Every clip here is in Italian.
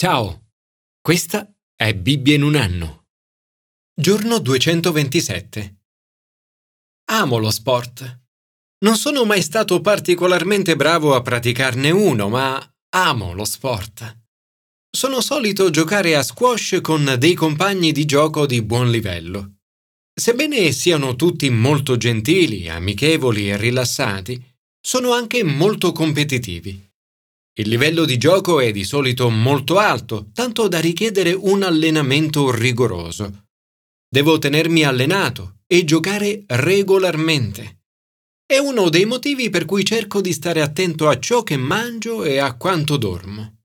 Ciao, questa è Bibbia in un anno. Giorno 227. Amo lo sport. Non sono mai stato particolarmente bravo a praticarne uno, ma amo lo sport. Sono solito giocare a squash con dei compagni di gioco di buon livello. Sebbene siano tutti molto gentili, amichevoli e rilassati, sono anche molto competitivi. Il livello di gioco è di solito molto alto, tanto da richiedere un allenamento rigoroso. Devo tenermi allenato e giocare regolarmente. È uno dei motivi per cui cerco di stare attento a ciò che mangio e a quanto dormo.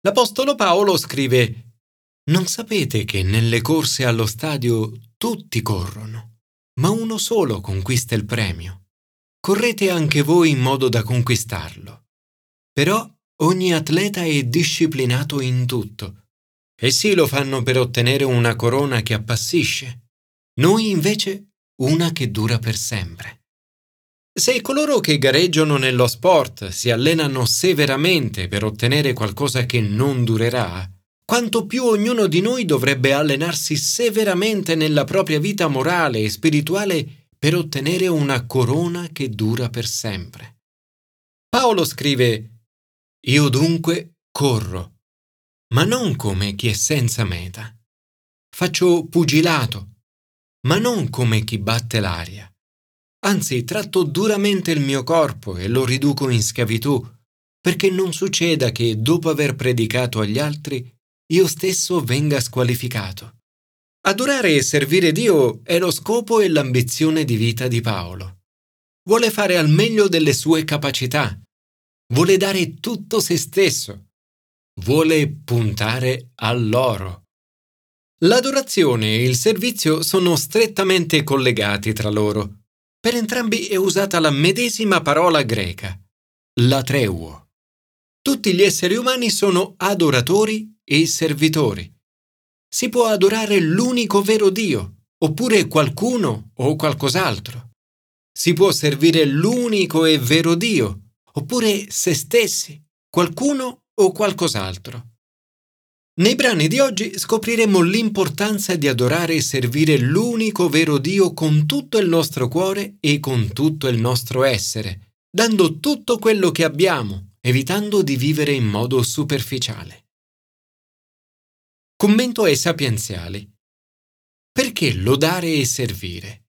L'Apostolo Paolo scrive Non sapete che nelle corse allo stadio tutti corrono, ma uno solo conquista il premio. Correte anche voi in modo da conquistarlo. Però ogni atleta è disciplinato in tutto. Essi lo fanno per ottenere una corona che appassisce, noi invece una che dura per sempre. Se coloro che gareggiano nello sport si allenano severamente per ottenere qualcosa che non durerà, quanto più ognuno di noi dovrebbe allenarsi severamente nella propria vita morale e spirituale per ottenere una corona che dura per sempre. Paolo scrive io dunque corro, ma non come chi è senza meta. Faccio pugilato, ma non come chi batte l'aria. Anzi, tratto duramente il mio corpo e lo riduco in schiavitù, perché non succeda che, dopo aver predicato agli altri, io stesso venga squalificato. Adorare e servire Dio è lo scopo e l'ambizione di vita di Paolo. Vuole fare al meglio delle sue capacità vuole dare tutto se stesso, vuole puntare all'oro. L'adorazione e il servizio sono strettamente collegati tra loro. Per entrambi è usata la medesima parola greca, latreuo. Tutti gli esseri umani sono adoratori e servitori. Si può adorare l'unico vero Dio, oppure qualcuno o qualcos'altro. Si può servire l'unico e vero Dio, oppure se stessi, qualcuno o qualcos'altro. Nei brani di oggi scopriremo l'importanza di adorare e servire l'unico vero Dio con tutto il nostro cuore e con tutto il nostro essere, dando tutto quello che abbiamo, evitando di vivere in modo superficiale. Commento ai sapienziali. Perché lodare e servire?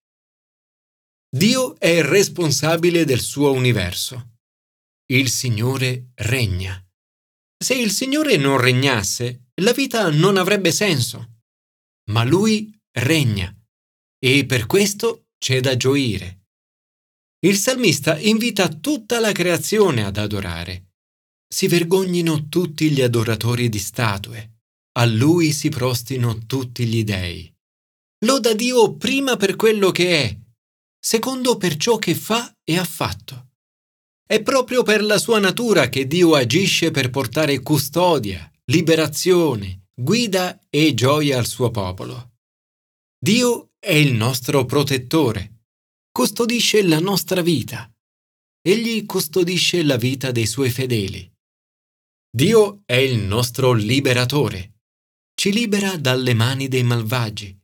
Dio è responsabile del suo universo. Il Signore regna. Se il Signore non regnasse, la vita non avrebbe senso. Ma Lui regna e per questo c'è da gioire. Il salmista invita tutta la creazione ad adorare. Si vergognino tutti gli adoratori di statue. A Lui si prostino tutti gli dei. Loda Dio prima per quello che è, secondo per ciò che fa e ha fatto. È proprio per la sua natura che Dio agisce per portare custodia, liberazione, guida e gioia al suo popolo. Dio è il nostro protettore, custodisce la nostra vita. Egli custodisce la vita dei suoi fedeli. Dio è il nostro liberatore. Ci libera dalle mani dei malvagi.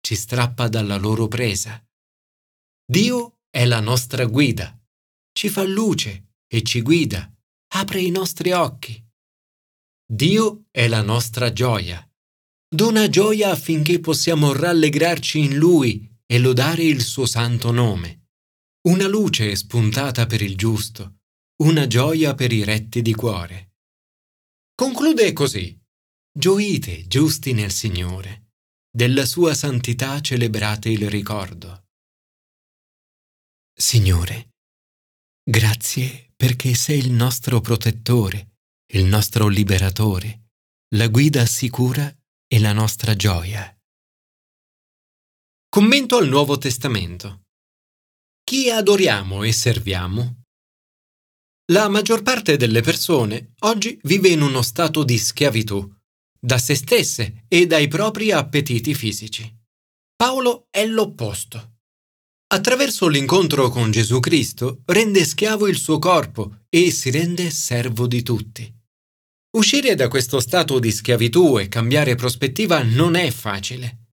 Ci strappa dalla loro presa. Dio è la nostra guida ci fa luce e ci guida, apre i nostri occhi. Dio è la nostra gioia. Dona gioia affinché possiamo rallegrarci in Lui e lodare il suo santo nome. Una luce spuntata per il giusto, una gioia per i retti di cuore. Conclude così. Gioite, giusti nel Signore. Della sua santità celebrate il ricordo. Signore, Grazie perché sei il nostro protettore, il nostro liberatore, la guida sicura e la nostra gioia. Commento al Nuovo Testamento. Chi adoriamo e serviamo? La maggior parte delle persone oggi vive in uno stato di schiavitù, da se stesse e dai propri appetiti fisici. Paolo è l'opposto. Attraverso l'incontro con Gesù Cristo rende schiavo il suo corpo e si rende servo di tutti. Uscire da questo stato di schiavitù e cambiare prospettiva non è facile.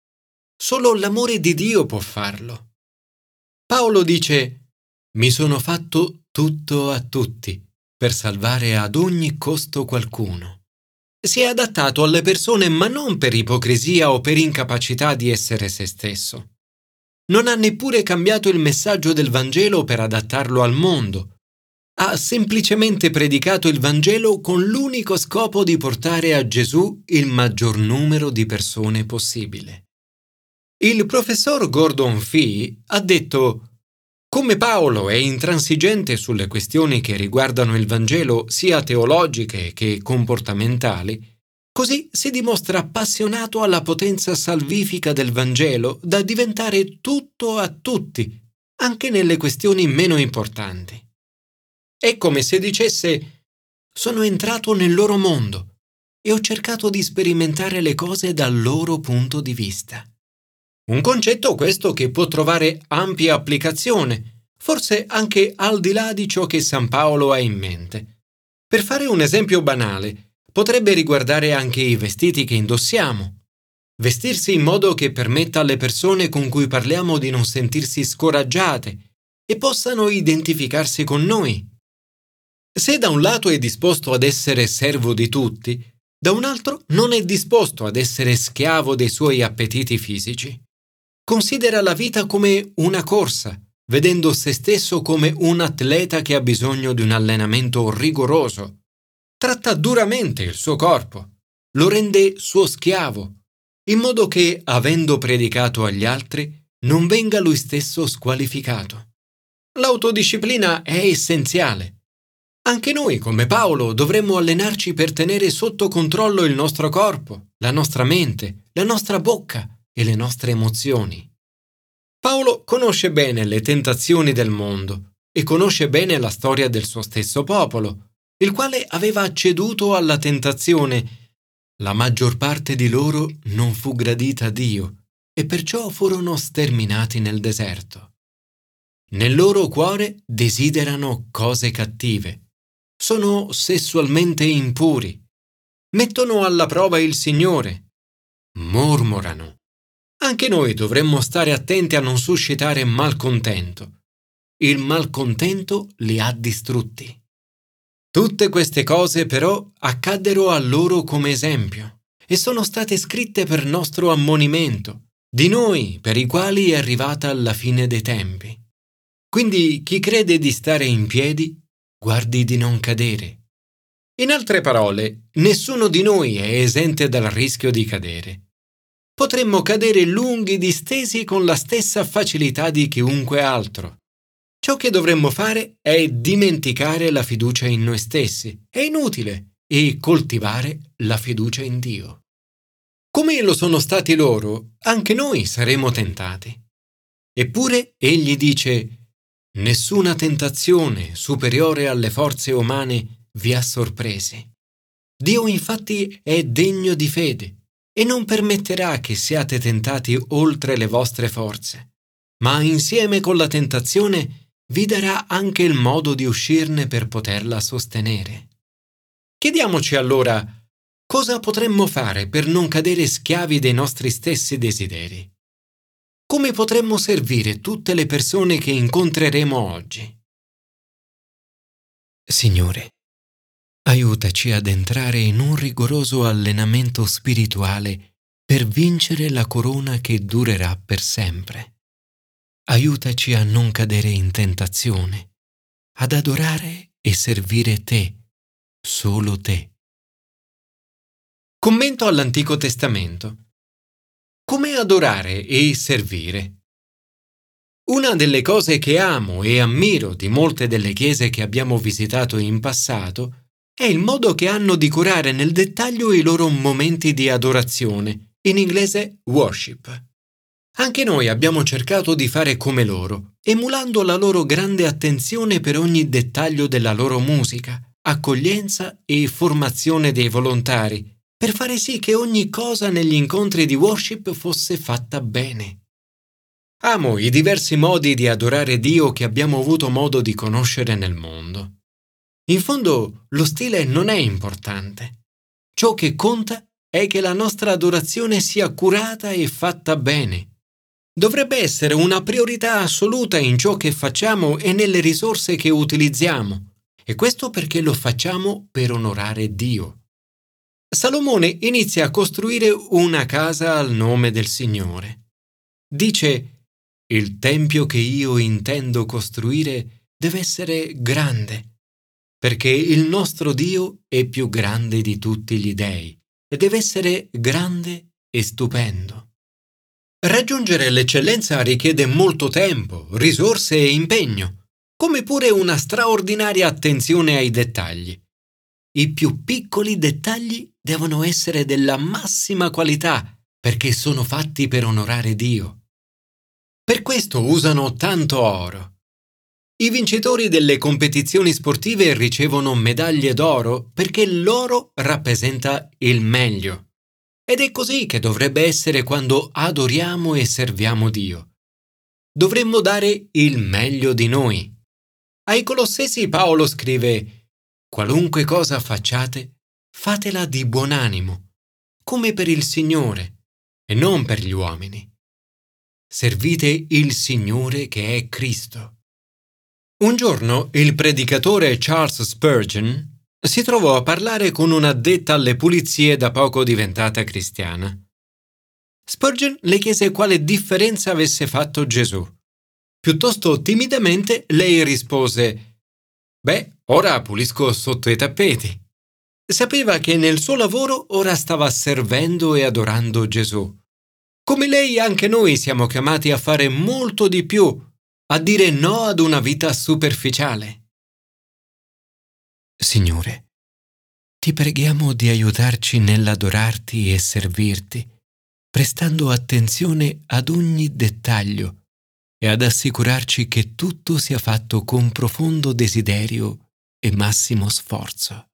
Solo l'amore di Dio può farlo. Paolo dice, mi sono fatto tutto a tutti per salvare ad ogni costo qualcuno. Si è adattato alle persone ma non per ipocrisia o per incapacità di essere se stesso. Non ha neppure cambiato il messaggio del Vangelo per adattarlo al mondo, ha semplicemente predicato il Vangelo con l'unico scopo di portare a Gesù il maggior numero di persone possibile. Il professor Gordon Fee ha detto come Paolo è intransigente sulle questioni che riguardano il Vangelo sia teologiche che comportamentali, così si dimostra appassionato alla potenza salvifica del Vangelo da diventare tutto a tutti, anche nelle questioni meno importanti. È come se dicesse sono entrato nel loro mondo e ho cercato di sperimentare le cose dal loro punto di vista. Un concetto questo che può trovare ampia applicazione, forse anche al di là di ciò che San Paolo ha in mente. Per fare un esempio banale, potrebbe riguardare anche i vestiti che indossiamo. Vestirsi in modo che permetta alle persone con cui parliamo di non sentirsi scoraggiate e possano identificarsi con noi. Se da un lato è disposto ad essere servo di tutti, da un altro non è disposto ad essere schiavo dei suoi appetiti fisici. Considera la vita come una corsa, vedendo se stesso come un atleta che ha bisogno di un allenamento rigoroso. Tratta duramente il suo corpo, lo rende suo schiavo, in modo che, avendo predicato agli altri, non venga lui stesso squalificato. L'autodisciplina è essenziale anche noi, come Paolo, dovremmo allenarci per tenere sotto controllo il nostro corpo, la nostra mente, la nostra bocca e le nostre emozioni. Paolo conosce bene le tentazioni del mondo e conosce bene la storia del suo stesso popolo, il quale aveva ceduto alla tentazione. La maggior parte di loro non fu gradita a Dio e perciò furono sterminati nel deserto. Nel loro cuore desiderano cose cattive sono sessualmente impuri, mettono alla prova il Signore, mormorano. Anche noi dovremmo stare attenti a non suscitare malcontento. Il malcontento li ha distrutti. Tutte queste cose però accaddero a loro come esempio e sono state scritte per nostro ammonimento, di noi per i quali è arrivata la fine dei tempi. Quindi chi crede di stare in piedi guardi di non cadere. In altre parole, nessuno di noi è esente dal rischio di cadere. Potremmo cadere lunghi distesi con la stessa facilità di chiunque altro. Ciò che dovremmo fare è dimenticare la fiducia in noi stessi, è inutile, e coltivare la fiducia in Dio. Come lo sono stati loro, anche noi saremo tentati. Eppure egli dice Nessuna tentazione superiore alle forze umane vi ha sorpresi. Dio infatti è degno di fede e non permetterà che siate tentati oltre le vostre forze, ma insieme con la tentazione vi darà anche il modo di uscirne per poterla sostenere. Chiediamoci allora cosa potremmo fare per non cadere schiavi dei nostri stessi desideri come potremmo servire tutte le persone che incontreremo oggi? Signore, aiutaci ad entrare in un rigoroso allenamento spirituale per vincere la corona che durerà per sempre. Aiutaci a non cadere in tentazione, ad adorare e servire te, solo te. Commento all'Antico Testamento. Come adorare e servire? Una delle cose che amo e ammiro di molte delle chiese che abbiamo visitato in passato è il modo che hanno di curare nel dettaglio i loro momenti di adorazione, in inglese worship. Anche noi abbiamo cercato di fare come loro, emulando la loro grande attenzione per ogni dettaglio della loro musica, accoglienza e formazione dei volontari, per fare sì che ogni cosa negli incontri di worship fosse fatta bene. Amo i diversi modi di adorare Dio che abbiamo avuto modo di conoscere nel mondo. In fondo lo stile non è importante, Ciò che conta è che la nostra adorazione sia curata e fatta bene. Dovrebbe essere una priorità assoluta in ciò che facciamo e nelle risorse che utilizziamo, e questo perché lo facciamo per onorare Dio. Salomone inizia a costruire una casa al nome del Signore. Dice, il tempio che io intendo costruire deve essere grande, perché il nostro Dio è più grande di tutti gli dei e deve essere grande e stupendo. Raggiungere l'eccellenza richiede molto tempo, risorse e impegno, come pure una straordinaria attenzione ai dettagli. I più piccoli dettagli devono essere della massima qualità perché sono fatti per onorare Dio. Per questo usano tanto oro. I vincitori delle competizioni sportive ricevono medaglie d'oro perché l'oro rappresenta il meglio. Ed è così che dovrebbe essere quando adoriamo e serviamo Dio. Dovremmo dare il meglio di noi. Ai Colossesi Paolo scrive Qualunque cosa facciate, fatela di buon animo, come per il Signore e non per gli uomini. Servite il Signore che è Cristo. Un giorno il predicatore Charles Spurgeon si trovò a parlare con un'addetta alle pulizie da poco diventata cristiana. Spurgeon le chiese quale differenza avesse fatto Gesù. Piuttosto timidamente lei rispose Beh, ora pulisco sotto i tappeti. Sapeva che nel suo lavoro ora stava servendo e adorando Gesù. Come lei anche noi siamo chiamati a fare molto di più a dire no ad una vita superficiale. Signore, ti preghiamo di aiutarci nell'adorarti e servirti, prestando attenzione ad ogni dettaglio e ad assicurarci che tutto sia fatto con profondo desiderio e massimo sforzo.